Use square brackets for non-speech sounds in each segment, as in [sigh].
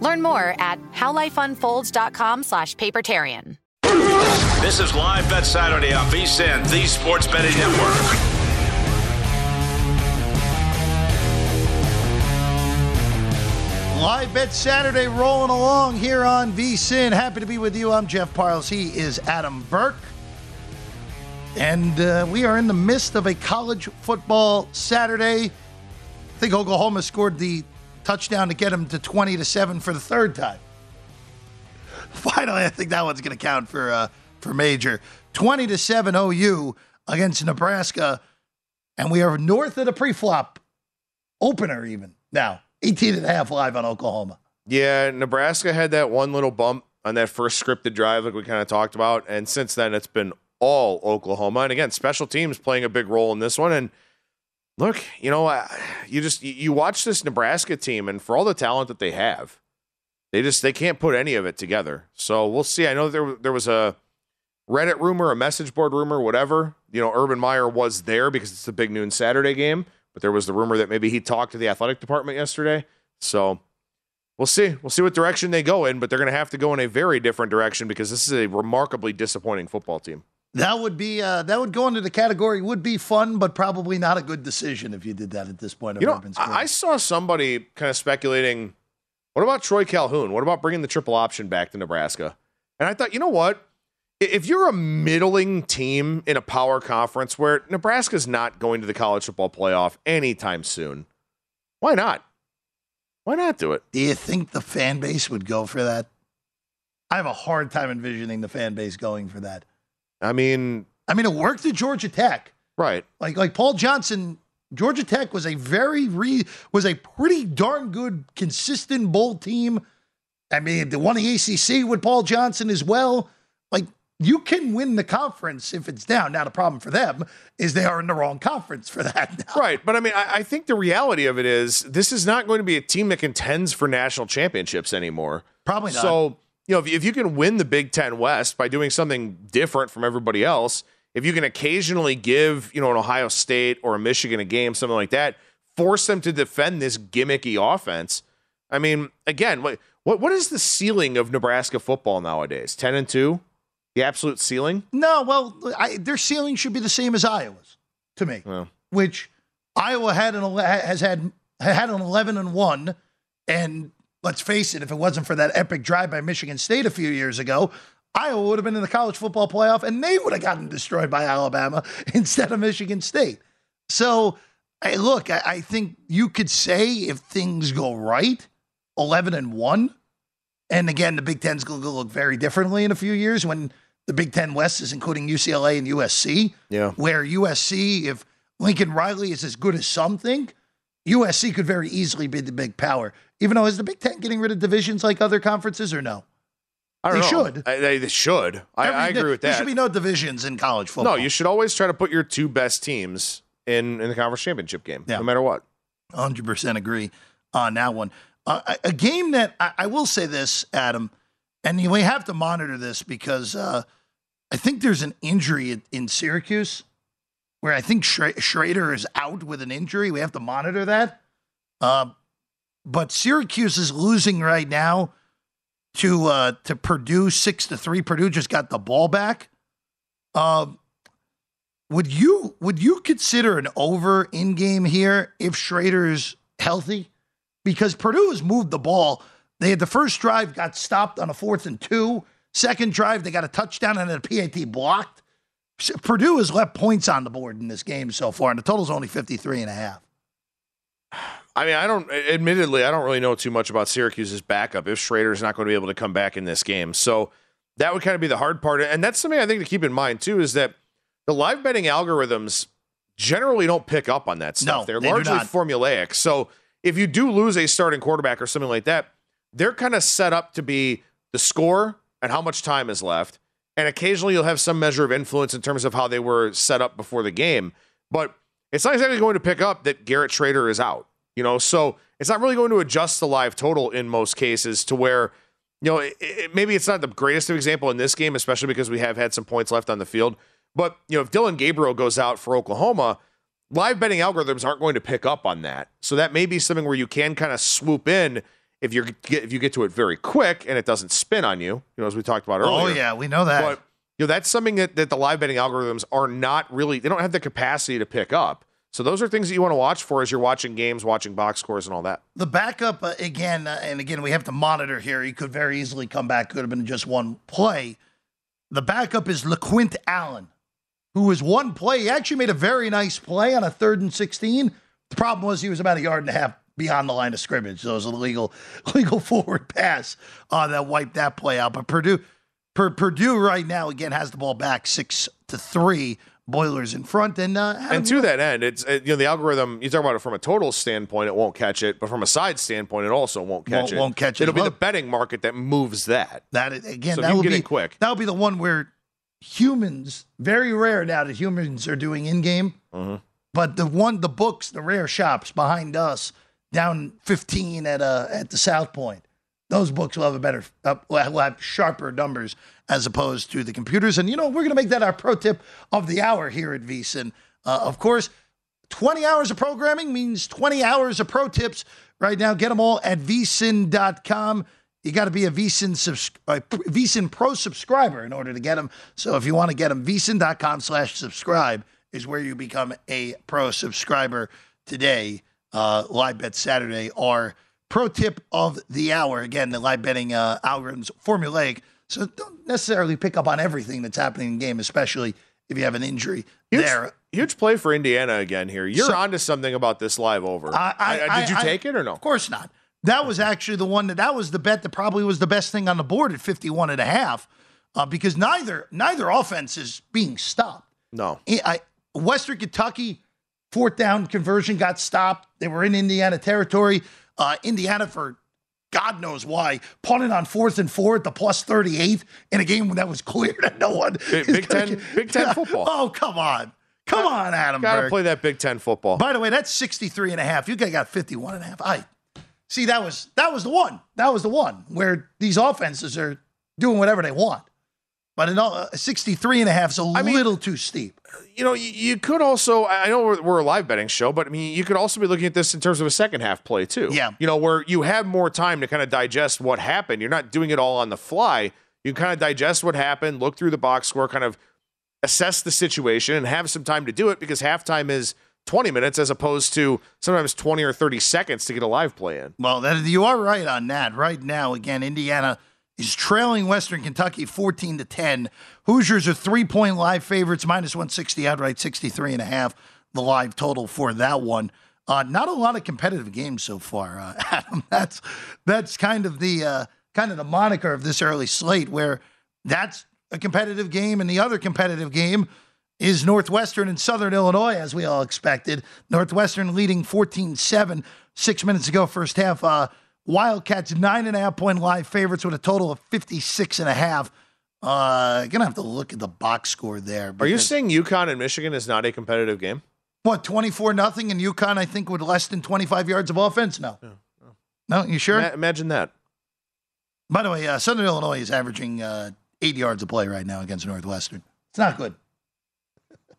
Learn more at howlifeunfolds.com slash papertarian. This is Live Bet Saturday on VSIN, the Sports Betting Network. Live Bet Saturday rolling along here on VSIN. Happy to be with you. I'm Jeff Parles. He is Adam Burke. And uh, we are in the midst of a college football Saturday. I think Oklahoma scored the touchdown to get them to 20 to 7 for the third time. [laughs] Finally, I think that one's going to count for uh, for Major. 20 to 7 OU against Nebraska. And we are north of the pre-flop opener even now. 18 and a half live on Oklahoma. Yeah, Nebraska had that one little bump on that first scripted drive, like we kind of talked about. And since then, it's been all Oklahoma. And again, special teams playing a big role in this one. And look, you know, you just you watch this Nebraska team, and for all the talent that they have, they just they can't put any of it together. So we'll see. I know there there was a Reddit rumor, a message board rumor, whatever. You know, Urban Meyer was there because it's the big noon Saturday game. But there was the rumor that maybe he talked to the athletic department yesterday. So we'll see. We'll see what direction they go in, but they're going to have to go in a very different direction because this is a remarkably disappointing football team. That would be uh, that would go into the category would be fun, but probably not a good decision if you did that at this point. You know, I saw somebody kind of speculating. What about Troy Calhoun? What about bringing the triple option back to Nebraska? And I thought, you know what? If you're a middling team in a power conference where Nebraska's not going to the college football playoff anytime soon, why not? Why not do it? Do you think the fan base would go for that? I have a hard time envisioning the fan base going for that. I mean, I mean, it worked at Georgia Tech, right? Like, like Paul Johnson, Georgia Tech was a very re was a pretty darn good, consistent bowl team. I mean, they won the ACC with Paul Johnson as well. Like, you can win the conference if it's down. Now, the problem for them is they are in the wrong conference for that. Now. Right. But I mean, I, I, think the reality of it is this is not going to be a team that contends for national championships anymore. Probably not. So, you know, if, if you can win the Big Ten West by doing something different from everybody else, if you can occasionally give, you know, an Ohio State or a Michigan a game, something like that, force them to defend this gimmicky offense. I mean, again, what what, what is the ceiling of Nebraska football nowadays? 10 and 2? The absolute ceiling? No, well, I, their ceiling should be the same as Iowa's to me, Well, which Iowa had an has had had an 11 and 1 and let's face it if it wasn't for that epic drive by Michigan State a few years ago Iowa would have been in the college football playoff and they would have gotten destroyed by Alabama [laughs] instead of Michigan State. So, hey, look, I, I think you could say if things go right, 11 and 1, And again, the Big Ten's going to look very differently in a few years when the Big Ten West is including UCLA and USC. Yeah. Where USC, if Lincoln Riley is as good as some think, USC could very easily be the big power. Even though is the Big Ten getting rid of divisions like other conferences or no? I don't They know. should. I, they, should. I, Every- I agree with that. There should be no divisions in college football. no, you should always try to put your two best teams in in the conference championship game, Yeah. no matter what. 100% agree on that one. Uh, a- a game that I, I will say this, Adam, and we have to monitor this because uh, I think there's an injury in, in Syracuse where I think Shrader is out with an injury. We have to monitor that. Uh, but Syracuse is losing right now to uh, to Purdue six to three. Purdue just got the ball back. Uh, would you would you consider an over in game here if Shrader's healthy? Because Purdue has moved the ball. They had the first drive got stopped on a fourth and two. Second drive, they got a touchdown and a PAT blocked. Purdue has left points on the board in this game so far, and the total's only 53 and a half. [sighs] [sighs] [sighs] I mean, I don't. Admittedly, I don't really know too much about Syracuse's backup. If Shrader's not going to be able to come back in this game, so that would kind of be the hard part. And that's something I think to keep in mind too is that the live betting algorithms generally don't pick up on that stuff. No, They're they largely formulaic. So if you do lose a starting quarterback or something like that, they're kind of set up to be the score and how much time is left. And occasionally you'll have some measure of influence in terms of how they were set up before the game. But it's not exactly going to pick up that Garrett Shrader is out. You know, so it's not really going to adjust the live total in most cases to where, you know, it, it- maybe it's not the greatest of example in this game, especially because we have had some points left on the field. But you know, if Dillon Gabriel goes out for Oklahoma, live betting algorithms aren't going to pick up on that. So that may be something where you can kind of swoop in if you get if you get to it very quick and it doesn't spin on you. You know, as we talked about oh, earlier. Oh, yeah, we know that. But you know, that's something that, that the live betting algorithms are not really they don't have the capacity to pick up. So those are things that you want to watch for as you're watching games, watching box scores and all that. The backup, uh, again, uh, and again, we have to monitor here. He could very easily come back, could have been just one play. The backup is LeQuint Allen, who was one play. He actually made a very nice play on a third and 16. The problem was he was about a yard and a half beyond the line of scrimmage. So it was a legal, [laughs] legal forward pass uh, that wiped that play out. But Purdue, per, Purdue right now, again, has the ball back six to three. Boilers in front. And, uh, And to that end, it's uh, you know the algorithm. You talk about it from a total standpoint, it won't catch it, but from a side standpoint, it also won't catch Won't- it. won't catch it It'll be the betting market that moves that. That again, So that will be quick. That'll be the one where humans. Very rare now that humans are doing in game, Mm-hmm. but the one, the books, the rare shops behind us down fifteen at uh at the South Point. Those books will have a better, uh, will have sharper numbers as opposed to the computers. And you know, we're going to make that our pro tip of the hour here at VSIN. Uh, of course, 20 hours of programming means 20 hours of pro tips. Right now, get them all at vsin.com. You got to be a VSIN, subs- uh, Pro subscriber in order to get them. So if you want to get them, vsin.com slash subscribe is where you become a pro subscriber today. Uh, live bet Saturday, our pro tip of the hour. Again, the live betting uh, algorithms formulaic, so don't necessarily pick up on everything that's happening in the game, especially if you have an injury Huge, there. huge play for Indiana again here. You're So- onto something about this live over. I, I, I- did you take it or no? Of course not. That was actually the one that that was the bet that probably was the best thing on the board at 51 and a half uh, because neither neither offense is being stopped. No. I, I- Western Kentucky fourth down conversion got stopped. They were in Indiana territory. Uh, Indiana for God knows why punted on fourth and four at the plus 38 in a game that was clear that no one Big- Big Ten- get- Big Ten football. [laughs] Oh, come on. Come on, Adam. Got to play that Big Ten football. By the way, that's 63 and a half. You guys got 51 and a half. I see that was that was the one. That was the one where these offenses are doing whatever they want. But in all, uh, 63 and a half is a mean- little too steep. you know, you, you could also, I know we're, we're a live betting show, but I mean, you could also be looking at this in terms of a second half play too. Yeah. You know, where you have more time to kind of digest what happened. You're not doing it all on the fly. You kind of digest what happened, look through the box score, kind of assess the situation, and have some time to do it because halftime is 20 minutes as opposed to sometimes 20 or 30 seconds to get a live play in. Well, that, you are right on that. Right now, again, Indiana is trailing Western Kentucky 14 to 10. Hoosiers are three point live favorites, minus 160 outright, 63 and a half, the live total for that one. Uh, not a lot of competitive games so far, uh, [laughs] Adam. That's that's kind of the uh, kind of the moniker of this early slate, where that's a competitive game, and the other competitive game is Northwestern and Southern Illinois, as we all expected. Northwestern leading 14 7, six minutes ago, first half. Uh, Wildcats, nine and a half point live favorites with a total of 56 and a half. Uh, gonna have to look at the box score there. Are you saying UConn and Michigan is not a competitive game? What, 24 nothing and UConn, I think, with less than 25 yards of offense? No. No, you sure? Ma- imagine that. By the way, uh, Southern Illinois is averaging uh, eight yards of play right now against Northwestern. It's not good.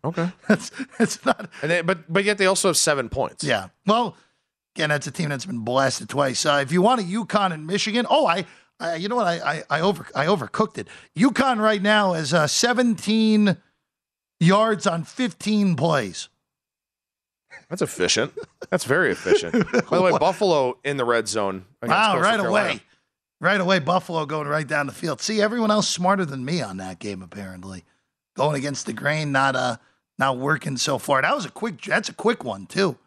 Okay. [laughs] that's it's not. And they, but but yet they also have seven points. Yeah. Well, again, that's a team that's been blasted twice. Uh, if you want a UConn and Michigan, oh, I, I you know what, I, I, I over I overcooked it. UConn right now is uh, 17 yards on 15 plays. That's efficient. That's very efficient. By the way, [laughs] Buffalo in the red zone. Wow, Coastal right Carolina. away. Right away, Buffalo going right down the field. See, everyone else smarter than me on that game, apparently. Going against the grain, not uh not working so far. That was a quick that's a quick one, too.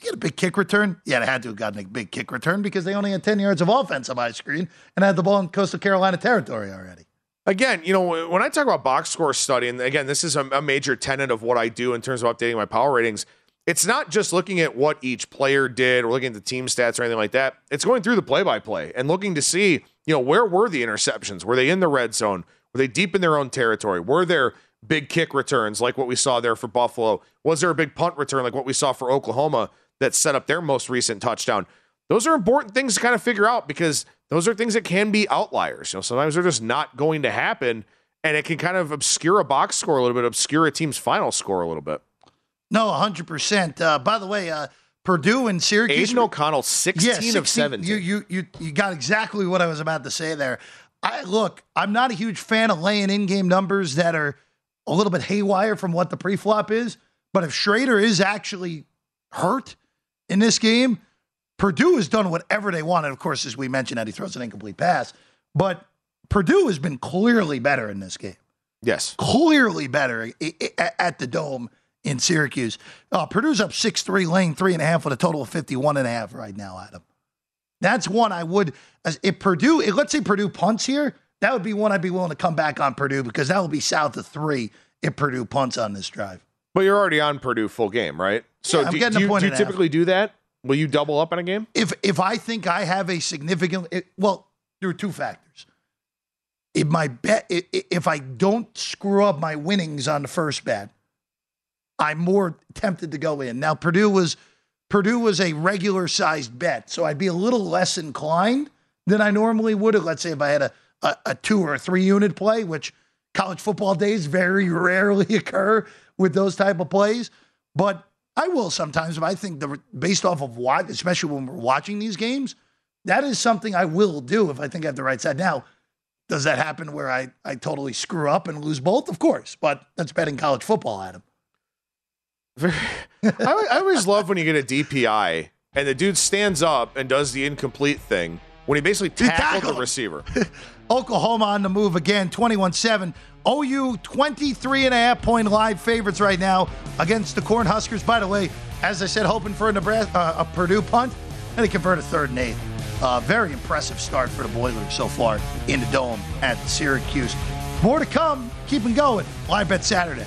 You get a big kick return? Yeah, they had to have gotten a big kick return because they only had 10 yards of offense on my screen and had the ball in coastal Carolina territory already. Again, you know, when I talk about box score study, and again, this is a, a major tenet of what I do in terms of updating my power ratings. It's not just looking at what each player did or looking at the team stats or anything like that. It's going through the play by play and looking to see, you know, where were the interceptions? Were they in the red zone? Were they deep in their own territory? Were there big kick returns like what we saw there for Buffalo? Was there a big punt return like what we saw for Oklahoma that set up their most recent touchdown? Those are important things to kind of figure out because those are things that can be outliers. You know, sometimes they're just not going to happen, and it can kind of obscure a box score a little bit, obscure a team's final score a little bit. No, 100%. Uh, by the way, uh, Purdue and Syracuse. Aidan O'Connell, 16 Yeah, of 17. You, you, you, you got exactly what I was about to say there. I look, I'm not a huge fan of laying in-game numbers that are a little bit haywire from what the pre-flop is. But if Shrader is actually hurt in this game, Purdue has done whatever they want. And of course, as we mentioned, that he throws an incomplete pass. But Purdue has been clearly better in this game yes. clearly better at the dome in Syracuse. Uh, Purdue's up 6 3, laying three and a half with a total of 51 and a half right now, Adam. That's one I would, if Purdue, if let's say Purdue punts here, that would be one I'd be willing to come back on Purdue because that would be south of three if Purdue punts on this drive. But you're already on Purdue full game, right? So Yeah, do, do you, do you half. typically do that? Will you double up on a game? If if I think I have a significant, it, well, there are two factors. If my bet, if I don't screw up my winnings on the first bet, I'm more tempted to go in. Now Purdue was Purdue was a regular sized bet, so I'd be a little less inclined than I normally would. have. Let's say if I had a, a, a two or a three unit play, which college football days very rarely [laughs] occur with those type of plays. But I will sometimes if I think the based off of what, especially when we're watching these games, that is something I will do if I think I have the right side. Now, does that happen where I, I totally screw up and lose both? Of course, but that's betting college football, Adam. [laughs] I, I always love when you get a DPI and the dude stands up and does the incomplete thing when he basically tackled the receiver. [laughs] Oklahoma on the move again, 21 7. OU 23 and a half point live favorites right now against the Cornhuskers. By the way, as I said, hoping for a Nebraska, uh, a Purdue punt, and they convert a third and eighth. Uh, very impressive start for the Boilers so far in the dome at Syracuse. More to come. Keep 'em going. Live bet Saturday.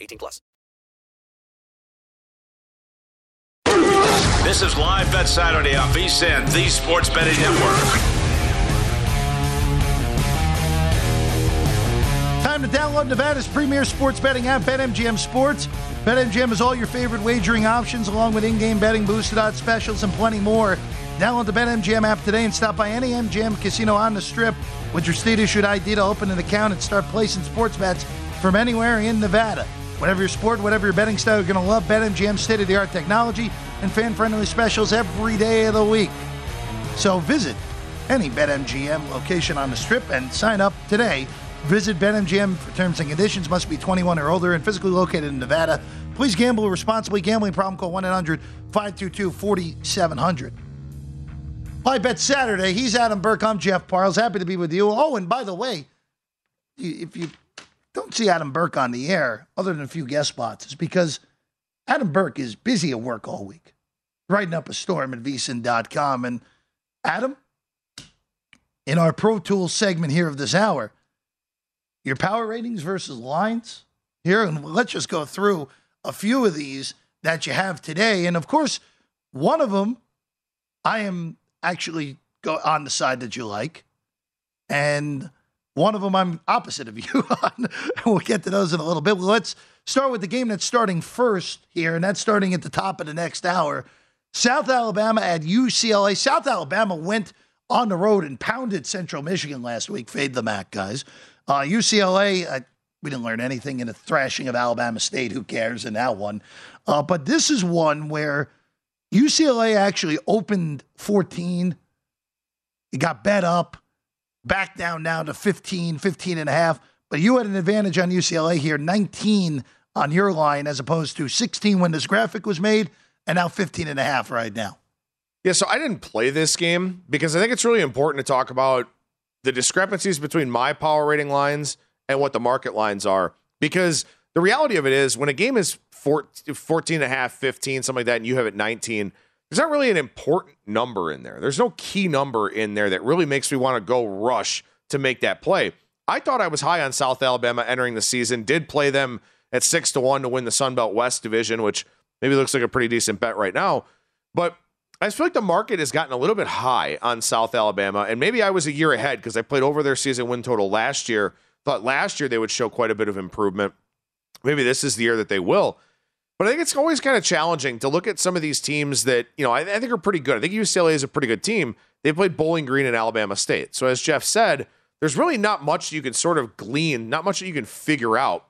18 plus. This is Live Bet Saturday on VSIN, the Sports Betting Network. Time to download Nevada's premier sports betting app, BetMGM Sports. BetMGM has all your favorite wagering options, along with in-game betting, boosted odds specials, and plenty more. Download the BetMGM app today and stop by any MGM casino on the Strip with your state-issued ID to open an account and start placing sports bets from anywhere in Nevada. Whatever your sport, whatever your betting style, you're going to love BetMGM state-of-the-art technology and fan-friendly specials every day of the week. So visit any BetMGM location on the Strip and sign up today. Visit BetMGM for terms and conditions. Must be 21 or older and physically located in Nevada. Please gamble responsibly. Gambling problem? Call 1-800-522-4700. Live Bet Saturday. He's Adam Burke. I'm Jeff Parles. Happy to be with you. Oh, and by the way, if you don't see Adam Burke on the air, other than a few guest spots, is because Adam Burke is busy at work all week, writing up a storm at vsin.com. And Adam, in our Pro Tools segment here of this hour, your power ratings versus lines here, and let's just go through a few of these that you have today. And of course, one of them, I am actually go on the side that you like, and one of them I'm opposite of you [laughs] on. we'll get to those in a little bit. Well, let's start with the game that's starting first here, and that's starting at the top of the next hour. South Alabama at UCLA. South Alabama went on the road and pounded Central Michigan last week. Fade the MAC, guys. Uh, UCLA, uh, we didn't learn anything in the thrashing of Alabama State. Who cares in that one? Uh, but this is one where UCLA actually opened 14. It got bet up, back down now to 15, 15 and a half. But you had an advantage on UCLA here, 19 on your line as opposed to 16 when this graphic was made, and now 15 and a half right now. Yeah, so I didn't play this game because I think it's really important to talk about the discrepancies between my power rating lines and what the market lines are. Because the reality of it is, when a game is 14, 14 and a half, 15, something like that, and you have it 19, there's not really an important number in there. There's no key number in there that really makes me want to go rush to make that play. I thought I was high on South Alabama entering the season, did play them at six to one to win the Sun Belt West division, which maybe looks like a pretty decent bet right now. But I feel like the market has gotten a little bit high on South Alabama, and maybe I was a year ahead because I played over their season win total last year. Thought last year they would show quite a bit of improvement. Maybe this is the year that they will. But I think it's always kind of challenging to look at some of these teams that, you know, I, I think are pretty good. I think UCLA is a pretty good team. They played Bowling Green and Alabama State. So as Jeff said, there's really not much you can sort of glean, not much that you can figure out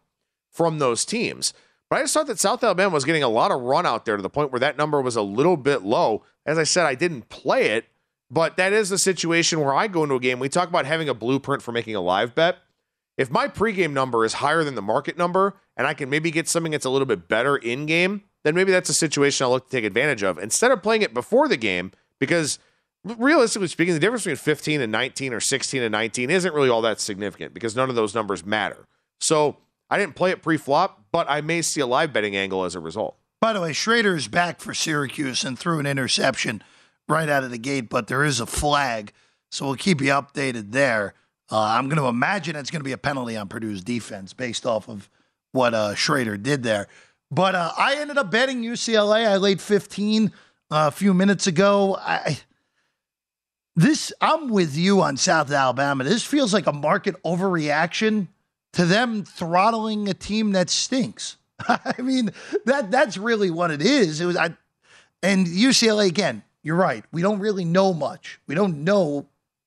from those teams. But I just thought that South Alabama was getting a lot of run out there to the point where that number was a little bit low. As I said, I didn't play it, but that is the situation where I go into a game. We talk about having a blueprint for making a live bet. If my pregame number is higher than the market number and I can maybe get something that's a little bit better in game, then maybe that's a situation I'll look to take advantage of instead of playing it before the game because realistically speaking, the difference between 15 and 19 or 16 and 19 isn't really all that significant because none of those numbers matter. So I didn't play it pre flop, but I may see a live betting angle as a result. By the way, Shrader is back for Syracuse and threw an interception right out of the gate, but there is a flag. So we'll keep you updated there. Uh, I'm going to imagine it's going to be a penalty on Purdue's defense based off of what uh, Shrader did there. But uh, I ended up betting UCLA. I laid 15 uh, a few minutes ago. I this I'm with you on South Alabama. This feels like a market overreaction to them throttling a team that stinks. [laughs] I mean, that that's really what it is. It was I and UCLA again, you're right. We don't really know much. We don't know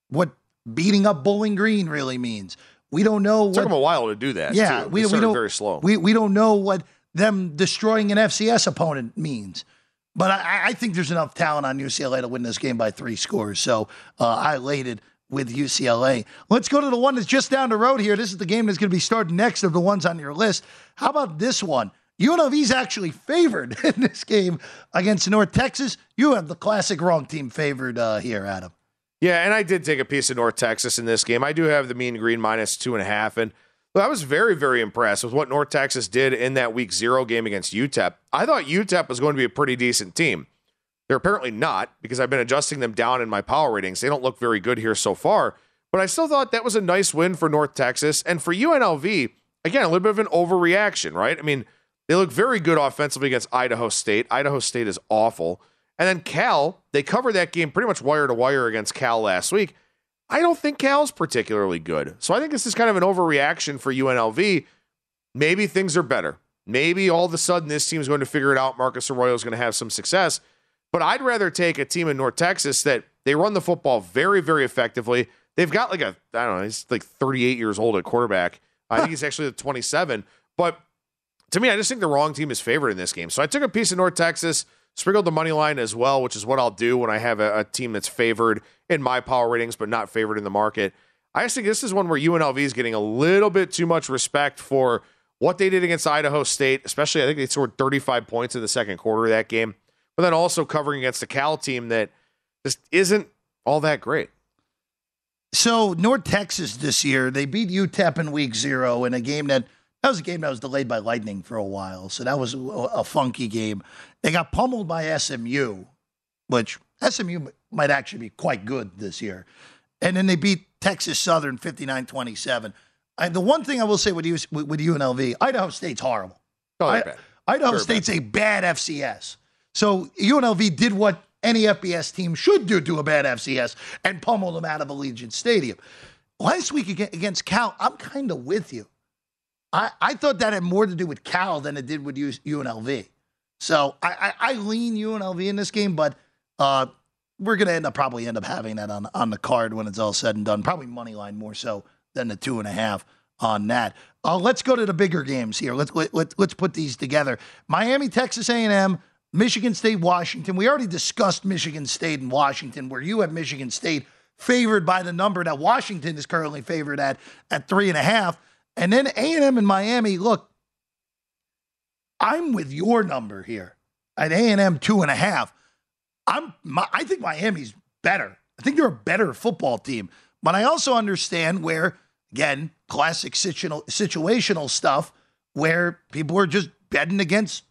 what beating up Bowling Green really means. We don't know It took what them a while to do that. yeah, too. we, we don't very slow. We we don't know what them destroying an FCS opponent means. But I, I think there's enough talent on UCLA to win this game by three scores. So uh, I elated with UCLA. Let's go to the one that's just down the road here. This is the game that's going to be starting next of the ones on your list. How about this one? UNLV's actually favored [laughs] in this game against North Texas. You have the classic wrong team favored uh, here, Adam. Yeah, and I did take a piece of North Texas in this game. I do have the Mean Green minus two and a half, and I was very, very impressed with what North Texas did in that Week Zero game against UTEP. I thought UTEP was going to be a pretty decent team. They're apparently not because I've been adjusting them down in my power ratings. They don't look very good here so far, but I still thought that was a nice win for North Texas and for UNLV. Again, a little bit of an overreaction, right? I mean, they look very good offensively against Idaho State. Idaho State is awful. And then Cal, they covered that game pretty much wire to wire against Cal last week. I don't think Cal's particularly good. So I think this is kind of an overreaction for UNLV. Maybe things are better. Maybe all of a sudden this team's going to figure it out. Marcus Arroyo is going to have some success. But I'd rather take a team in North Texas that they run the football very, very effectively. They've got like a, I don't know, he's like 38 years old at quarterback. I think he's actually 27. But to me, I just think the wrong team is favored in this game. So I took a piece of North Texas, sprinkled the money line as well, which is what I'll do when I have a, a team that's favored in my power ratings, but not favored in the market. I just think this is one where UNLV is getting a little bit too much respect for what they did against Idaho State, especially I think they scored 35 points in the second quarter of that game, but then also covering against a Cal team that just isn't all that great. So North Texas this year, they beat UTEP in week zero in a game that that was a game that was delayed by lightning for a while. So that was a, a funky game. They got pummeled by SMU, which SMU might actually be quite good this year. And then they beat Texas Southern 59-27. And the one thing I will say with, U, with, UNLV, Idaho State's horrible. Oh, I- bad. Idaho Very State's a bad FCS. So UNLV did what any FBS team should do to a bad FCS and pummeled them out of Allegiant Stadium. Last week against Cal, I'm kind of with you. I, I thought that had more to do with Cal than it did with UNLV. So I, I, I lean UNLV in this game, but uh, we're going to end up probably end up having that on, on the card when it's all said and done. Probably money line more so than the two and a half on that. Uh, let's go to the bigger games here. Let's let, let, let's put these together. Miami, Texas A&M, Michigan State, Washington. We already discussed Michigan State and Washington, where you have Michigan State favored by the number that Washington is currently favored at at three and a half, and then A&M and Miami. Look, I'm with your number here at A&M two and a half. I'm my, I think Miami's better. I think they're a better football team, but I also understand where again classic situational situational stuff where people are just betting against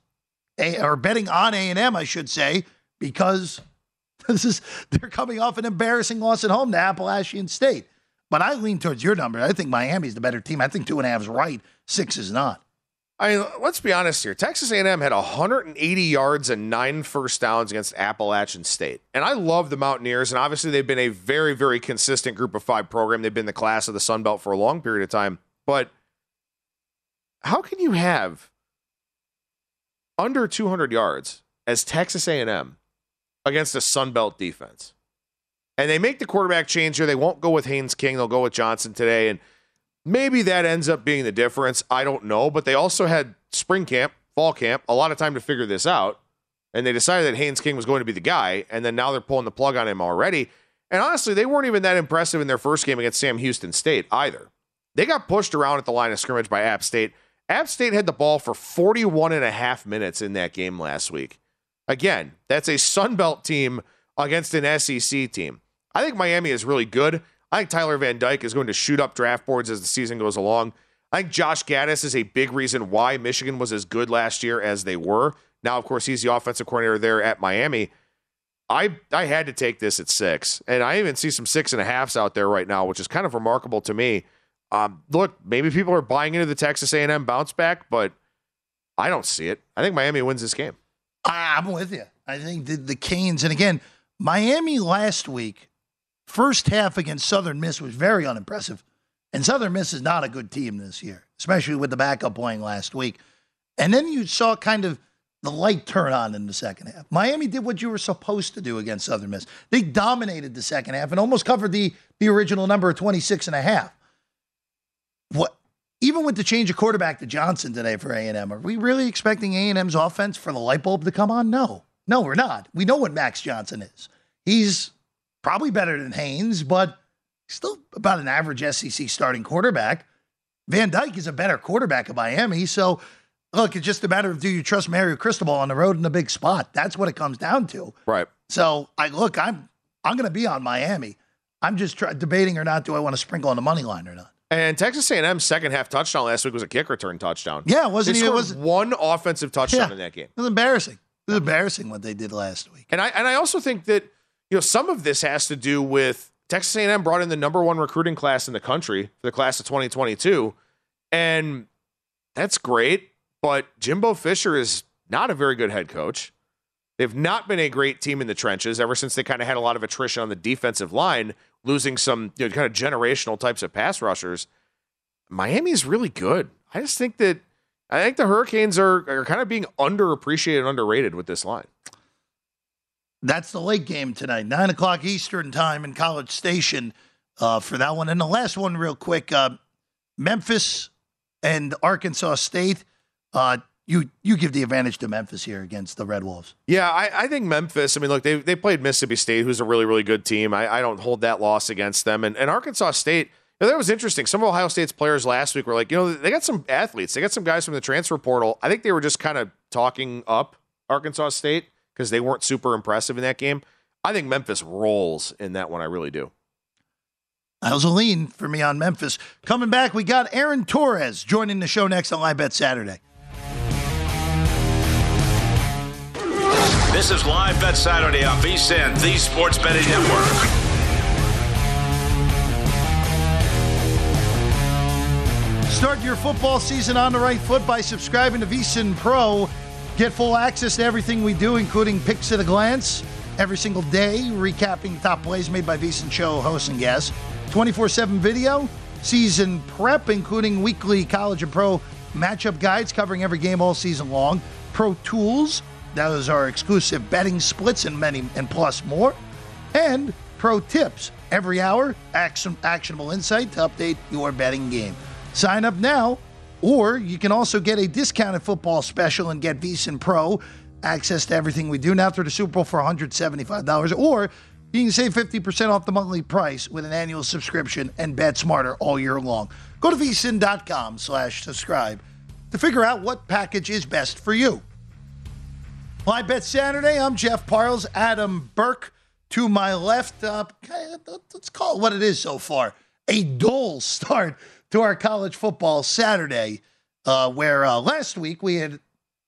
a, or betting on A and M, I should say, because [laughs] this is they're coming off an embarrassing loss at home to Appalachian State. But I lean towards your number. I think Miami's the better team. I think two and a half is right. Six is not. I mean, let's be honest here. Texas A&M had 180 yards and nine first downs against Appalachian State, and I love the Mountaineers. And obviously, they've been a very, very consistent Group of Five program. They've been the class of the Sun Belt for a long period of time. But how can you have under 200 yards as Texas A&M against a Sun Belt defense? And they make the quarterback change here. They won't go with Haynes King. They'll go with Johnson today, and Maybe that ends up being the difference. I don't know. But they also had spring camp, fall camp, a lot of time to figure this out. And they decided that Haynes King was going to be the guy. And then now they're pulling the plug on him already. And honestly, they weren't even that impressive in their first game against Sam Houston State either. They got pushed around at the line of scrimmage by App State. App State had the ball for 41 and a half minutes in that game last week. Again, that's a Sun Belt team against an SEC team. I think Miami is really good. I think Tyler Van Dyke is going to shoot up draft boards as the season goes along. I think Josh Gattis is a big reason why Michigan was as good last year as they were. Now, of course, he's the offensive coordinator there at Miami. I I had to take this at six, and I even see some six and a halfs out there right now, which is kind of remarkable to me. Um, look, maybe people are buying into the Texas A&M bounce back, but I don't see it. I think Miami wins this game. I'm with you. I think the, the Canes, and again, Miami last week, first half against Southern Miss was very unimpressive. And Southern Miss is not a good team this year. especially with the backup playing last week. And then you saw kind of the light turn on in the second half. Miami did what you were supposed to do against Southern Miss. They dominated the second half and almost covered the, the original number of 26 and a half. What even with the change of quarterback to Johnson today for A&M, are we really expecting A&M's offense for the light bulb to come on? No. No, we're not. We know what Max Johnson is. He's probably better than Haynes, but still about an average SEC starting quarterback. Van Dyke is a better quarterback of Miami, so look, it's just a matter of do you trust Mario Cristobal on the road in a big spot? That's what it comes down to. Right. So I look, I'm I'm going to be on Miami. I'm just try, debating or not. Do I want to sprinkle on the money line or not? And Texas A&M's second half touchdown last week was a kick return touchdown. Yeah, wasn't they he? It was one offensive touchdown Yeah. in that game. It was embarrassing. It was embarrassing what they did last week. And I and I also think that you know some of this has to do with Texas A&M brought in the number one recruiting class in the country for the class of 2022, and that's great. But Jimbo Fisher is not a very good head coach. They've not been a great team in the trenches ever since they kind of had a lot of attrition on the defensive line, losing some you know, kind of generational types of pass rushers. Miami's really good. I just think that I think the Hurricanes are are kind of being underappreciated, and underrated with this line. That's the late game tonight, nine o'clock Eastern time in College Station uh, for that one. And the last one, real quick, uh, Memphis and Arkansas State. Uh, you you give the advantage to Memphis here against the Red Wolves. Yeah, I, I think Memphis. I mean, look, they they played Mississippi State, who's a really really good team. I, I don't hold that loss against them. And, and Arkansas State, you know, that was interesting. Some of Ohio State's players last week were like, you know, they got some athletes. They got some guys from the transfer portal. I think they were just kind of talking up Arkansas State because they weren't super impressive in that game. I think Memphis rolls in that one. I really do. That was a lean for me on Memphis. Coming back, we got Aaron Torres joining the show next on Live Bet Saturday. This is Live Bet Saturday on VSIN, the Sports Betting Network. Start your football season on the right foot by subscribing to VSIN Pro. Get full access to everything we do, including picks at a glance every single day, recapping top plays made by VSIN show hosts and guests. 24 7 video, season prep, including weekly college and pro matchup guides covering every game all season long. Pro tools, those are exclusive betting splits and many and plus more. And pro tips every hour, action, actionable insight to update your betting game. Sign up now, or you can also get a discounted football special and get VSIN Pro access to everything we do now through the Super Bowl for $175, or you can save 50% off the monthly price with an annual subscription and bet smarter all year long. Go to vsin.com slash subscribe to figure out what package is best for you. Live Bet Saturday, I'm Jeff Parles, Adam Burke to my left. Uh, let's call it what it is so far a dull start to our college football Saturday, uh, where uh, last week we had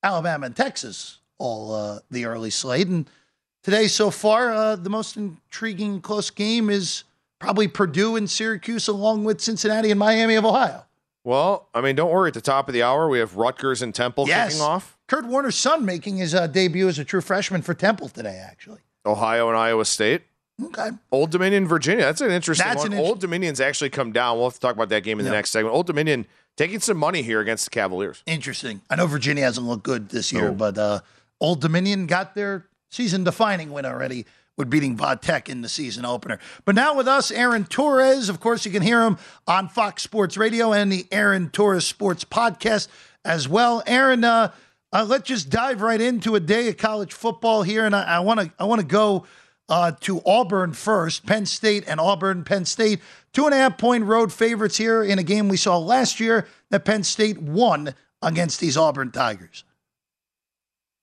Alabama and Texas all uh, the early slate. And today, so far, uh, the most intriguing close game is probably Purdue and Syracuse, along with Cincinnati and Miami of Ohio. Well, I mean, don't worry. At the top of the hour, we have Rutgers and Temple Yes. kicking off. Kurt Warner's son making his uh, debut as a true freshman for Temple today, actually. Ohio and Iowa State. Okay. Old Dominion, Virginia. That's an interesting That's one. an Old Dominion's actually come down. We'll have to talk about that game in the next segment. Old Dominion taking some money here against the Cavaliers. Interesting. I know Virginia hasn't looked good this year, No. but uh, Old Dominion got their season defining win already with beating Vod Tech in the season opener. But now with us, Aaron Torres. Of course, you can hear him on Fox Sports Radio and the Aaron Torres Sports Podcast as well. Aaron, uh, uh, let's just dive right into a day of college football here, and I want to I want to go uh, to Auburn first. Penn State and Auburn. Penn State two and a half point road favorites here in a game we saw last year that Penn State won against these Auburn Tigers.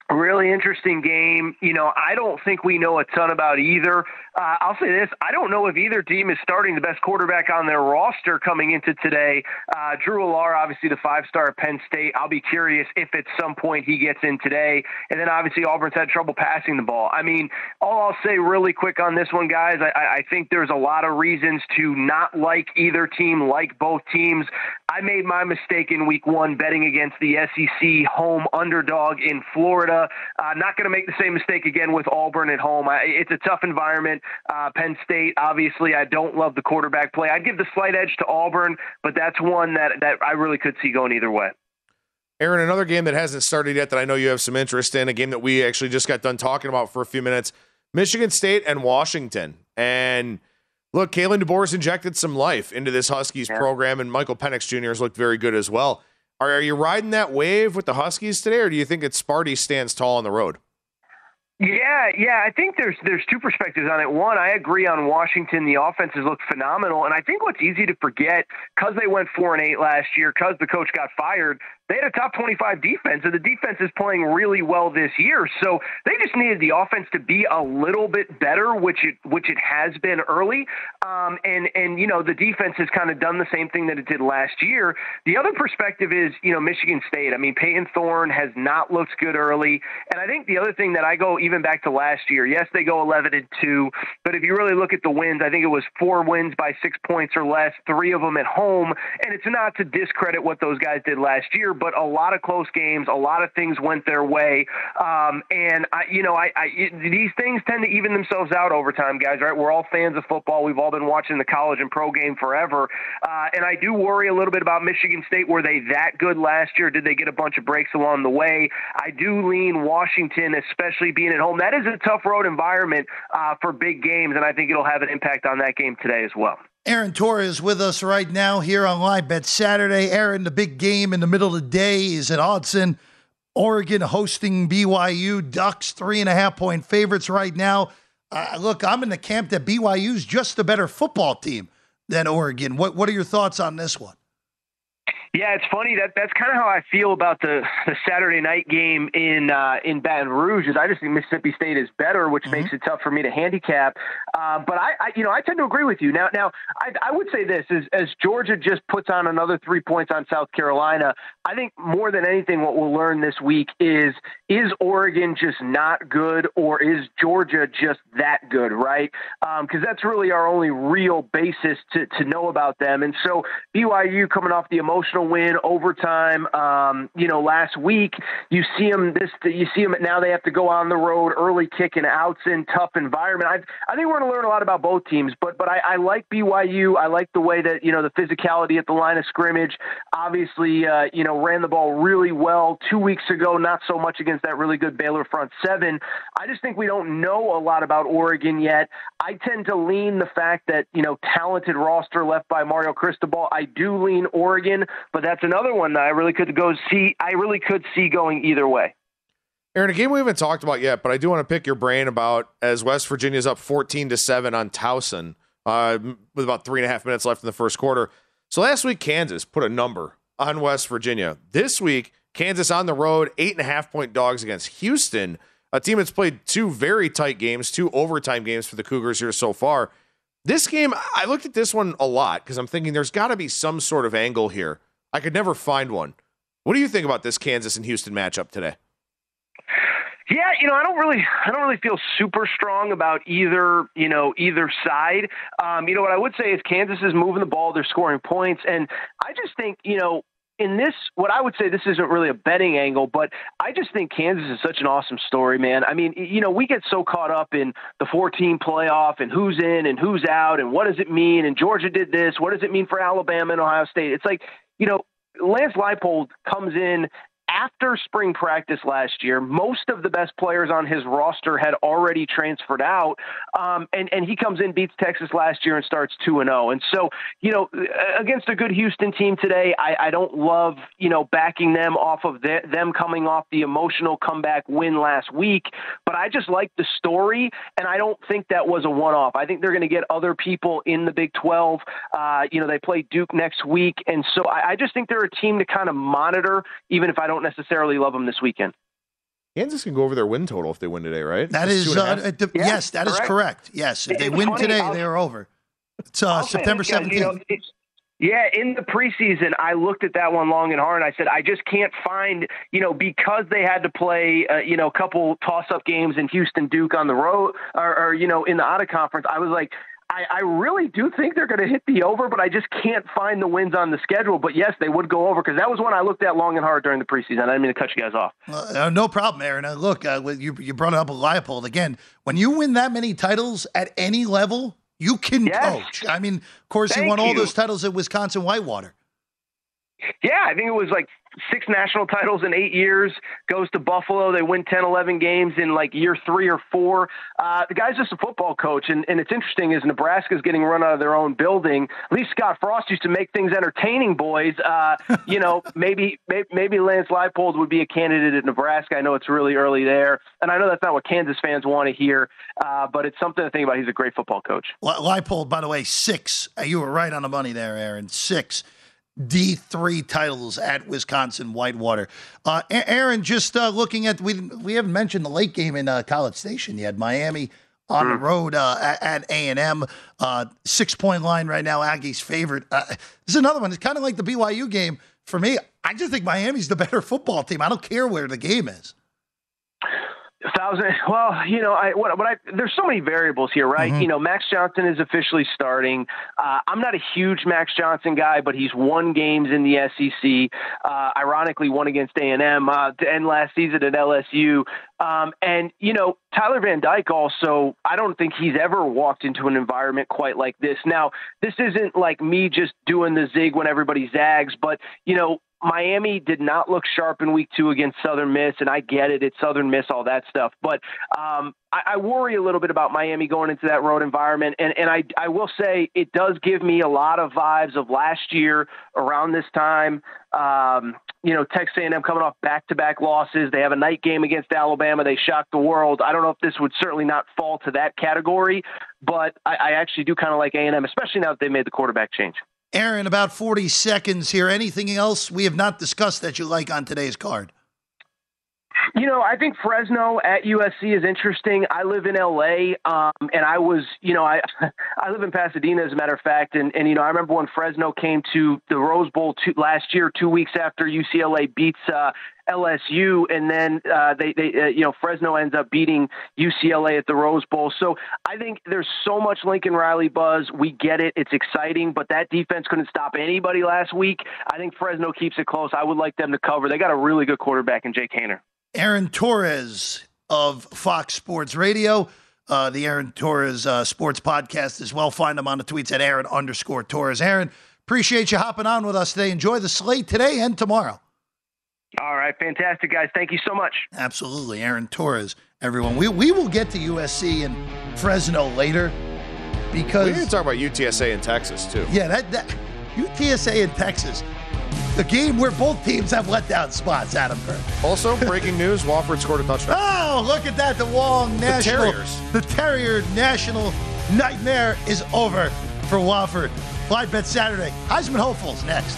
Really interesting game. You know, I don't think we know a ton about either. Uh, I'll say this: I don't know if either team is starting the best quarterback on their roster coming into today. Uh, Drew Allar, obviously the five-star at Penn State. I'll be curious if at some point he gets in today. And then obviously Auburn's had trouble passing the ball. I mean, all I'll say really quick on this one, guys, I, I think there's a lot of reasons to not like either team, like both teams. I made my mistake in week one betting against the SEC home underdog in Florida. Uh, not going to make the same mistake again with Auburn at home. I, it's a tough environment. Uh, Penn State, obviously, I don't love the quarterback play. I'd give the slight edge to Auburn, but that's one that, that I really could see going either way. Aaron, another game that hasn't started yet that I know you have some interest in, a game that we actually just got done talking about for a few minutes Michigan State and Washington. And look, Kalen DeBoer's injected some life into this Huskies yeah. program, and Michael Penix Jr. has looked very good as well. Are, are you riding that wave with the Huskies today, or do you think that Sparty stands tall on the road? Yeah, yeah. I think there's there's two perspectives on it. One, I agree on Washington. The offenses look phenomenal, and I think what's easy to forget because they went four and eight last year, because the coach got fired, they had a top 25 defense, and the defense is playing really well this year. So they just needed the offense to be a little bit better, which it which it has been early. Um, and and you know the defense has kind of done the same thing that it did last year. The other perspective is you know Michigan State. I mean Payton Thorne has not looked good early, and I think the other thing that I go even back to last year. Yes, they go 11 and two, but if you really look at the wins, I think it was four wins by six points or less, three of them at home, and it's not to discredit what those guys did last year but a lot of close games, a lot of things went their way, um, and I, you know, I, I these things tend to even themselves out over time, guys. Right? We're all fans of football. We've all been watching the college and pro game forever, uh, and I do worry a little bit about Michigan State. Were they that good last year? Did they get a bunch of breaks along the way? I do lean Washington, especially being at home. That is a tough road environment uh, for big games, and I think it'll have an impact on that game today as well. Aaron Torres with us right now here on Live Bet Saturday. Aaron, the big game in the middle of the day is at Autzen. Oregon hosting BYU. Ducks three and a half point favorites right now. Uh, look, I'm in the camp that BYU's just a better football team than Oregon. What What are your thoughts on this one? Yeah, it's funny that that's kind of how I feel about the, the Saturday night game in uh, in Baton Rouge. Is I just think Mississippi State is better, which mm-hmm. makes it tough for me to handicap. Uh, but I, I, you know, I tend to agree with you. Now, now I, I would say this: is as Georgia just puts on another three points on South Carolina, I think more than anything, what we'll learn this week is is Oregon just not good, or is Georgia just that good, right? Because um, that's really our only real basis to to know about them. And so BYU coming off the emotional win overtime. Um, you know, last week you see them this you see them now they have to go on the road early kicking Autzen tough environment. I I think we're going to learn a lot about both teams, but but I, I like BYU. I like the way that you know the physicality at the line of scrimmage. Obviously, uh, you know, ran the ball really well two weeks ago. Not so much against that really good Baylor front seven. I just think we don't know a lot about Oregon yet. I tend to lean the fact that you know talented roster left by Mario Cristobal. I do lean Oregon, but that's another one that I really could go see. I really could see going either way. Aaron, a game we haven't talked about yet, but I do want to pick your brain about as West Virginia's up 14 to 7 on Towson uh, with about three and a half minutes left in the first quarter. So last week, Kansas put a number on West Virginia. This week, Kansas on the road, eight and a half point dogs against Houston, a team that's played two very tight games, two overtime games for the Cougars here so far. This game, I looked at this one a lot because I'm thinking there's got to be some sort of angle here. I could never find one. What do you think about this Kansas and Houston matchup today? Yeah, you know, I don't really, I don't really feel super strong about either, you know, either side. Um, you know, what I would say is Kansas is moving the ball, they're scoring points, and I just think, you know, in this, what I would say, this isn't really a betting angle, but I just think Kansas is such an awesome story, man. I mean, you know, we get so caught up in the 14 playoff and who's in and who's out and what does it mean and Georgia did this, what does it mean for Alabama and Ohio State? It's like you know, Lance Leipold comes in after spring practice last year, most of the best players on his roster had already transferred out, um, and and he comes in, beats Texas last year, and starts two and zero. Oh. And so, you know, against a good Houston team today, I, I don't love you know backing them off of the, them coming off the emotional comeback win last week, but I just like the story, and I don't think that was a one off. I think they're going to get other people in the Big Twelve. Uh, you know, they play Duke next week, and so I, I just think they're a team to kind of monitor, even if I don't don't necessarily love them this weekend. Kansas can go over their win total if they win today, right? That is, uh, the, yeah, yes, that correct. is correct. Yes, if they win funny, today, they're over. It's uh, September seventeenth. Yeah, in the preseason, I looked at that one long and hard. And I said, I just can't find, you know, because they had to play, uh, you know, a couple toss-up games in Houston, Duke on the road, or, or you know, in the out of conference. I was like, I, I really do think they're going to hit the over, but I just can't find the wins on the schedule. But yes, they would go over because that was one I looked at long and hard during the preseason. I didn't mean to cut you guys off. Uh, no problem, Aaron. Uh, look, uh, you, you brought up with Leipold again. When you win that many titles at any level, you can Yes. coach. I mean, of course, he Thank won all those titles at Wisconsin Whitewater. Yeah, I think it was like six national titles in eight years. Goes to Buffalo. They win 10, 11 games in like year three or four. Uh, the guy's just a football coach. And, and it's interesting is Nebraska's getting run out of their own building. At least Scott Frost used to make things entertaining, boys. Uh, [laughs] you know, maybe, maybe maybe Lance Leipold would be a candidate at Nebraska. I know it's really early there. And I know that's not what Kansas fans want to hear, uh, but it's something to think about. He's a great football coach. Le- Leipold, by the way, six. Uh, You were right on the money there, Aaron. Six D3 titles at Wisconsin Whitewater. Uh, Aaron, just uh, looking at, we, we haven't mentioned the late game in uh, College Station yet. Miami on the road uh, at- at A&M. Uh, six point line right now, Aggies favorite. Uh, this is another one. It's kind of like the BYU game. For me, I just think Miami's the better football team. I don't care where the game is. A thousand. Well, you know, I what, what I there's so many variables here, right? Mhm. You know, Max Johnson is officially starting. Uh, I'm not a huge Max Johnson guy, but he's won games in the SEC. Uh, ironically, won against A&M uh, to end last season at LSU. Um, and you know, Tyler Van Dyke also. I don't think he's ever walked into an environment quite like this. Now, this isn't like me just doing the zig when everybody zags, but you know, Miami did not look sharp in week two against Southern Miss, and I get it. It's Southern Miss, all that stuff. But um, I, I worry a little bit about Miami going into that road environment. And, and I, I will say it does give me a lot of vibes of last year around this time. Um, you know, Texas A&M coming off back-to-back losses. They have a night game against Alabama. They shocked the world. I don't know if this would certainly not fall to that category, but I, I actually do kind of like A&M, especially now that they made the quarterback change. Aaron, about 40 seconds here. Anything else we have not discussed that you like on today's card? You know, I think Fresno at USC is interesting. I live in LA, um, and I was, you know, I [laughs] I live in Pasadena, as a matter of fact, and and you know, I remember when Fresno came to the Rose Bowl two, last year, two weeks after UCLA beats uh, LSU, and then uh, they they uh, you know Fresno ends up beating UCLA at the Rose Bowl. So I think there's so much Lincoln Riley buzz. We get it; it's exciting, but that defense couldn't stop anybody last week. I think Fresno keeps it close. I would like them to cover. They got a really good quarterback in Jake Haener. Aaron Torres of Fox Sports Radio, uh, the Aaron Torres uh, Sports Podcast as well. Find him on the tweets at Aaron underscore Torres. Aaron, appreciate you hopping on with us today. Enjoy the slate today and tomorrow. All right, fantastic, guys. Thank you so much. Absolutely, Aaron Torres. Everyone, we we will get to USC and Fresno later because We need to talk about UTSA in Texas too. yeah, that that UTSA in Texas, the game where both teams have let down spots. Adam Burke. Also, breaking [laughs] news: Wofford scored a touchdown. Oh, look at that! The Wong National, Terriers. the Terrier National nightmare is over for Wofford. Live bet Saturday. Heisman hopefuls next.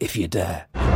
if you dare.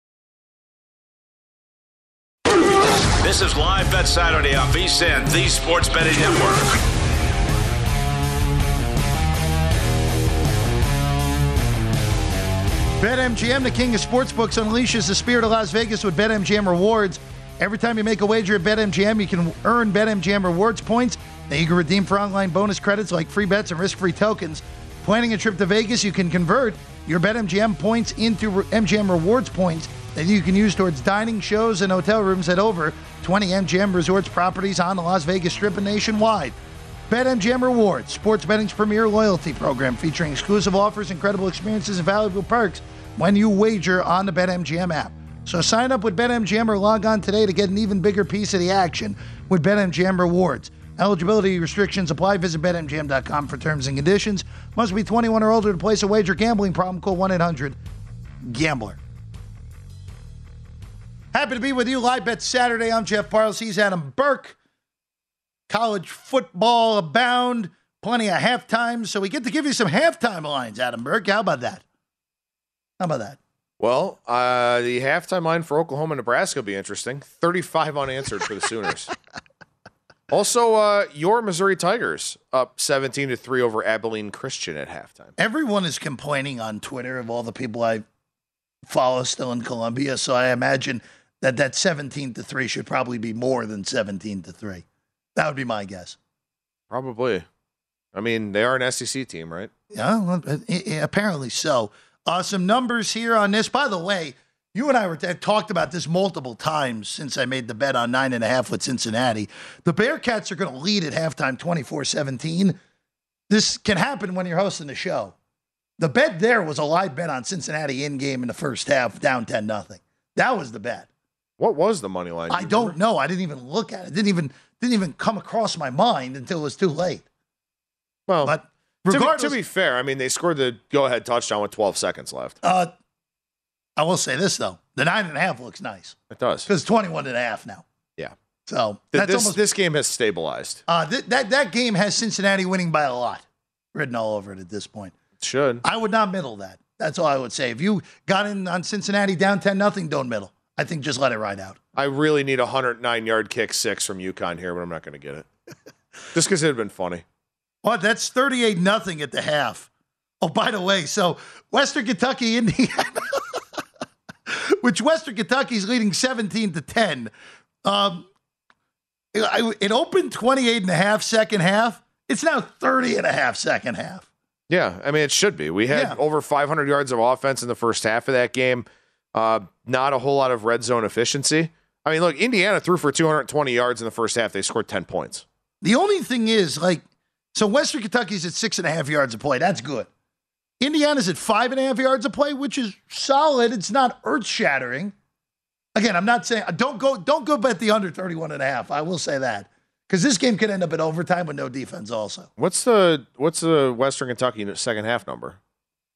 This is Live Bet Saturday on VSIN, the Sports Betting Network. BetMGM, the king of sportsbooks, unleashes the spirit of Las Vegas with BetMGM rewards. Every time you make a wager at BetMGM, you can earn BetMGM rewards points that you can redeem for online bonus credits like free bets and risk-free tokens. Planning a trip to Vegas, you can convert your BetMGM points into MGM rewards points that you can use towards dining, shows, and hotel rooms at over 20 MGM resorts properties on the Las Vegas Strip and nationwide. BetMGM Rewards, sports betting's premier loyalty program featuring exclusive offers, incredible experiences, and valuable perks when you wager on the BetMGM app. So sign up with BetMGM or log on today to get an even bigger piece of the action with BetMGM Rewards. Eligibility restrictions apply. Visit BetMGM.com for terms and conditions. Must be 21 or older to place a wager. Gambling problem? Call 1 800 Gambler. Happy to be with you. Live Bet Saturday. I'm Jeff Parles. He's Adam Burke. College football abound. Plenty of halftime. So we get to give you some halftime lines, Adam Burke. How about that? How about that? Well, uh, the halftime line for Oklahoma and Nebraska will be interesting. 35 unanswered for the Sooners. [laughs] also, uh, your Missouri Tigers up 17 to 3 over Abilene Christian at halftime. Everyone is complaining on Twitter of all the people I follow still in Columbia. So I imagine that that 17 to 3 should probably be more than 17 to 3. That would be my guess. Probably. I mean, they are an SEC team, right? Yeah, well, uh, apparently so. Uh, some numbers here on this. By the way, you and I were have talked about this multiple times since I made the bet on nine and a half with Cincinnati. The Bearcats are going to lead at halftime 24 17. This can happen when you're hosting the show. The bet there was a live bet on Cincinnati in game in the first half, down 10 nothing. That was the bet. What was the money line? I don't know. I didn't even look at it. Didn't even didn't even come across my mind until it was too late. Well, but to be, to be fair, I mean, they scored the go ahead touchdown with 12 seconds left. uh, I will say this though: the nine and a half looks nice It does. because 21 and a half now. Yeah. So Th- this, almost this game has stabilized. uh, th- that that game has Cincinnati winning by a lot, written all over it at this point. It should. I would not middle that. That's all I would say. If you got in on Cincinnati down 10 nothing, don't middle. I think just let it ride out. I really need a 109 yard kick six from UConn here, but I'm not going to get it. [laughs] Just because it had been funny. What? That's 38 nothing at the half. Oh, by the way, so Western Kentucky, [laughs] Indiana, which Western Kentucky is leading 17 to 10. Um, it, it opened 28 and a half second half. It's now 30 and a half second half. Yeah, I mean, it should be. We had Yeah. over 500 yards of offense in the first half of that game. Uh, not a whole lot of red zone efficiency. I mean, look, Indiana threw for 220 yards in the first half. They scored 10 points. The only thing is, like, so Western Kentucky's at six and a half yards a play. That's good. Indiana's at five and a half yards a play, which is solid. It's not earth shattering. Again, I'm not saying don't go don't go bet the under 31 and a half. I will say that. Because this game could end up in overtime with no defense also. What's the what's the Western Kentucky second half number?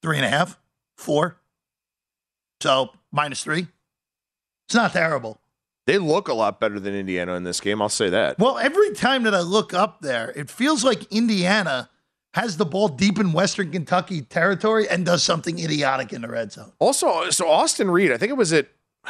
Three and a half, four. So minus three. It's not terrible. They look a lot better than Indiana in this game. I'll say that. Well, every time that I look up there, it feels like Indiana has the ball deep in Western Kentucky territory and does something idiotic in the red zone. Also, so Austin Reed, I think it was at [sighs]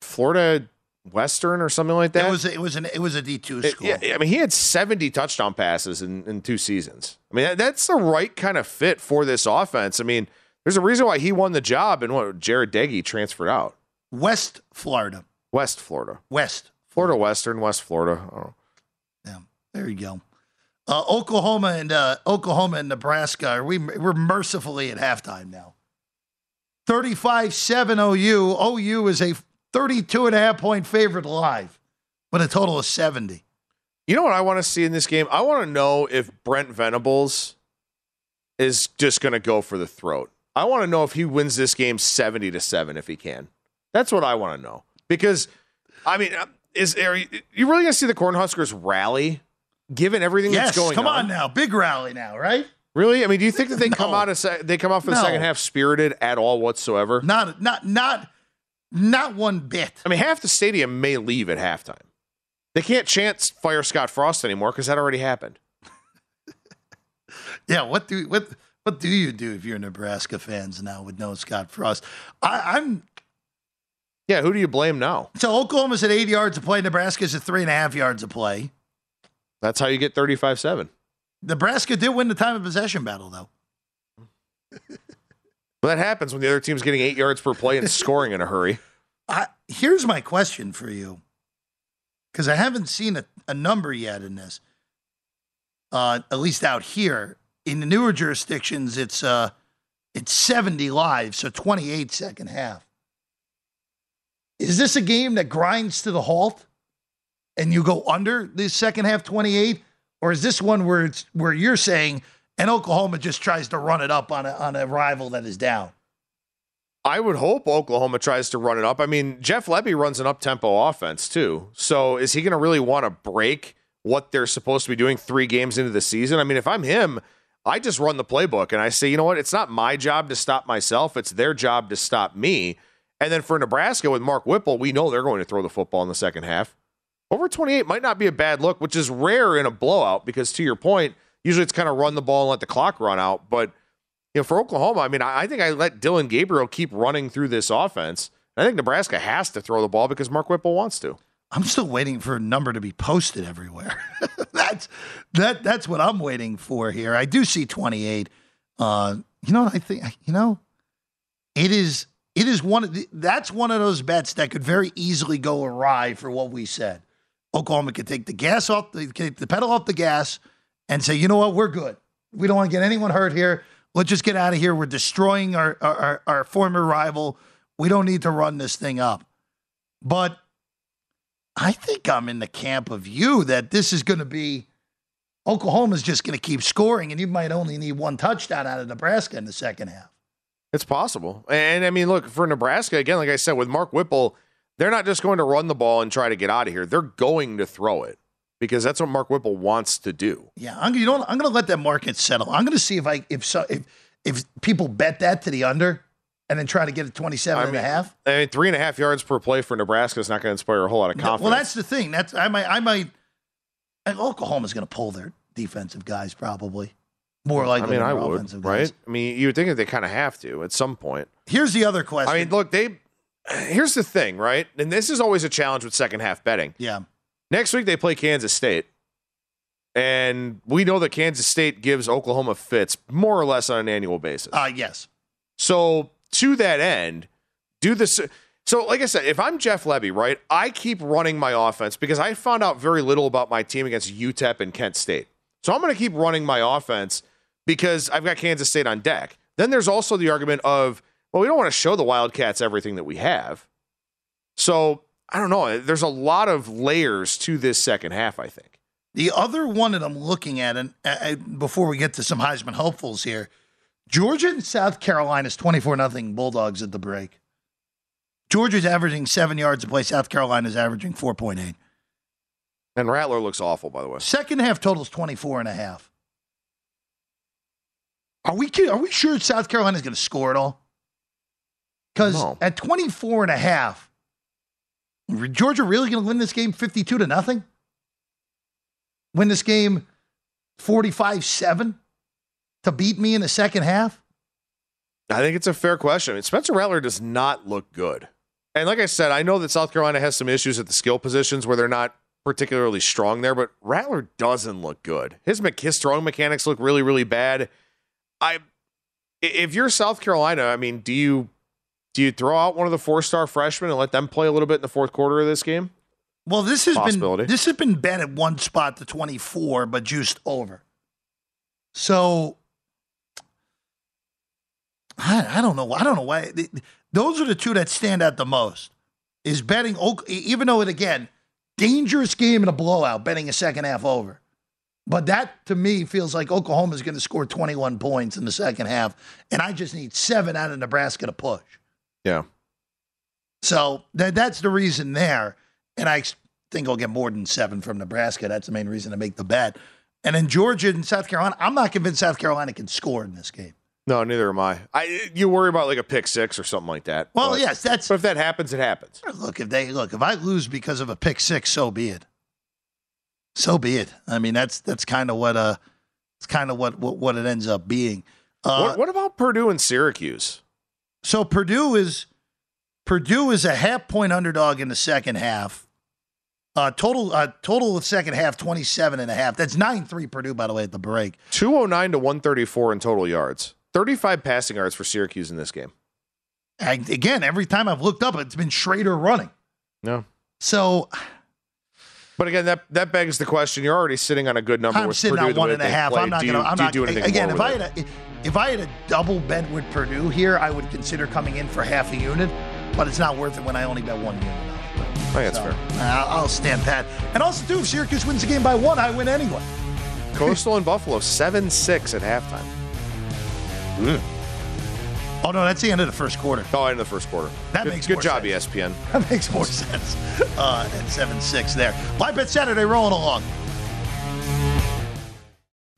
Florida Western or something like that. It was it was an it was a D two It- school. yeah, I mean, he had 70 touchdown passes in, in two seasons. I mean, that, that's the right kind of fit for this offense. I mean, there's a reason why he won the job and what Jarret Doege transferred out. West Florida, West Florida. West. Florida Western, West Florida. I. Yeah, there you go. Uh, Oklahoma and uh, Oklahoma and Nebraska. Are we we're mercifully at halftime now. 35 7 OU. OU is a 32 and a half point favorite live with a total of 70. You know what I want to see in this game? I want to know if Brent Venables is just going to go for the throat. I want to know if he wins this game 70 to 7 if he can. That's what I want to know. Because I mean, uh, is are you, you really going to see the Cornhuskers rally given everything yes, that's going come on? Come on now. Big rally now, right? Really? I mean, do you think that they [laughs] come out of se- they come for the No. second half spirited at all whatsoever? Not not not not one bit. I mean, half the stadium may leave at halftime. They can't chant fire Scott Frost anymore because that already happened. [laughs] Yeah, what do what what do you do if you're Nebraska fans now with no Scott Frost? I, I'm Yeah, who do you blame now? so Oklahoma's at eight yards of play. Nebraska's at three and a half yards of play. That's how you get 35 7. Nebraska did win the time of possession battle, though. Well, that happens when the other team's getting eight yards per play and [laughs] scoring in a hurry. I, here's my question for you, because I haven't seen a, a number yet in this. Uh, at least out here in the newer jurisdictions, it's uh, it's 70 live, so 28 second half. Is this a game that grinds to the halt, and you go under the second half 28, or is this one where it's where you're saying and Oklahoma just tries to run it up on a on a rival that is down? I would hope Oklahoma tries to run it up. I mean, Jeff Lebby runs an up tempo offense too. So is he going to really want to break what they're supposed to be doing three games into the season? I mean, if I'm him, I just run the playbook and I say, you know what? It's not my job to stop myself, it's their job to stop me. And then for Nebraska with Mark Whipple, we know they're going to throw the football in the second half. Over 28 might not be a bad look, which is rare in a blowout because to your point, usually it's kind of run the ball and let the clock run out. But you know, for Oklahoma, I mean, I I think I let Dillon Gabriel keep running through this offense. I think Nebraska has to throw the ball because Mark Whipple wants to. I'm still waiting for a number to be posted everywhere. [laughs] [laughs] that's that that's what I'm waiting for here. I do see 28. Uh, you know, I think you know, it is it is one of the, that's one of those bets that could very easily go awry for what we said. Oklahoma could take the gas off the take the pedal off the gas and say, you know what, we're good. We don't want to get anyone hurt here. Let's just get out of here. We're destroying our, our, our former rival. We don't need to run this thing up. But I think I'm in the camp of you that this is going to be Oklahoma's just going to keep scoring, and you might only need one touchdown out of Nebraska in the second half. It's possible. And I mean, look, for Nebraska, again, like I said, with Mark Whipple, they're not just going to run the ball and try to get out of here. They're going to throw it because that's what Mark Whipple wants to do. Yeah, I'm you know? I'm going to let that market settle. I'm going to see if I if so if if people bet that to the under and then try to get it 27 I and a mean, half. I mean, three and a half yards per play for Nebraska is not going to inspire a whole lot of confidence. Well, that's the thing. That's I might I might Oklahoma's going to pull their defensive guys probably more likely. I mean, than I would, offensive right? guys. I mean, you would think that they kind of have to at some point. Here's the other question. I mean, look, they. Here's the thing, right? And this is always a challenge with second half betting. yeah. Next week they play Kansas State, and we know that Kansas State gives Oklahoma fits more or less on an annual basis. Uh yes. So to that end, do this. So, like I said, if I'm Jeff Lebby, right, I keep running my offense because I found out very little about my team against UTEP and Kent State. So I'm going to keep running my offense because I've got Kansas State on deck. Then there's also the argument of, well, we don't want to show the Wildcats everything that we have. So I don't know. There's a lot of layers to this second half, I think. The other one that I'm looking at, and uh, before we get to some Heisman hopefuls here, Georgia and South Carolina's 24 nothing Bulldogs at the break. Georgia's averaging seven yards a play. South Carolina's averaging 4.8. And Rattler looks awful, by the way. Second half total's 24 and a half. Are we, are we sure South Carolina's going to score it all? Because No. at 24 and a half, Georgia really going to win this game 52 to nothing? Win this game 45 7 to beat me in the second half? I think it's a fair question. I mean, Spencer Rattler does not look good. And like I said, I know that South Carolina has some issues at the skill positions where they're not particularly strong there, but Rattler doesn't look good. His, his throwing mechanics look really, really bad. I, if you're South Carolina, I mean, do you do you throw out one of the four star freshmen and let them play a little bit in the fourth quarter of this game? Well, this has been this has been bet at one spot to 24, but juiced over. So I, I don't know. I don't know why. Those are the two that stand out the most. Is betting, even though it again, dangerous game in a blowout, betting a second half over. But that to me feels like Oklahoma is going to score 21 points in the second half, and I just need seven out of Nebraska to push. Yeah. So that that's the reason there, and I think I'll get more than seven from Nebraska. That's the main reason to make the bet. And then Georgia and South Carolina, I'm not convinced South Carolina can score in this game. No, neither am I. I you worry about like a pick six or something like that. Well, but, yes, that's. But if that happens, it happens. Look, if they look, if I lose because of a pick six, so be it. So be it. I mean, that's that's kind of what uh, it's kind of what, what what it ends up being. Uh, what, what about Purdue and Syracuse? So Purdue is Purdue is a half point underdog in the second half. Uh, total uh, total of second half 27 and a half. That's 9-3 Purdue by the way at the break. 209 to 134 in total yards. 35 passing yards for Syracuse in this game. I, again, every time I've looked up it's been Shrader running. No. So but again, that that begs the question. You're already sitting on a good number. I'm sitting Purdue on one and a half. I'm not going to. I'm do not. do anything again, if I it? had a if I had a double bet with Purdue here, I would consider coming in for half a unit. But it's not worth it when I only bet one unit. Oh, I think that's so, fair. I'll stand pat. And also, too, if Syracuse wins the game by one, I win anyway. Coastal and Buffalo seven six at halftime. Mm. Oh no, that's the end of the first quarter. Oh, end of the first quarter. That good, makes good job, sense. ESPN. That makes more [laughs] sense. Uh, at seven six there. Live bet Saturday rolling along.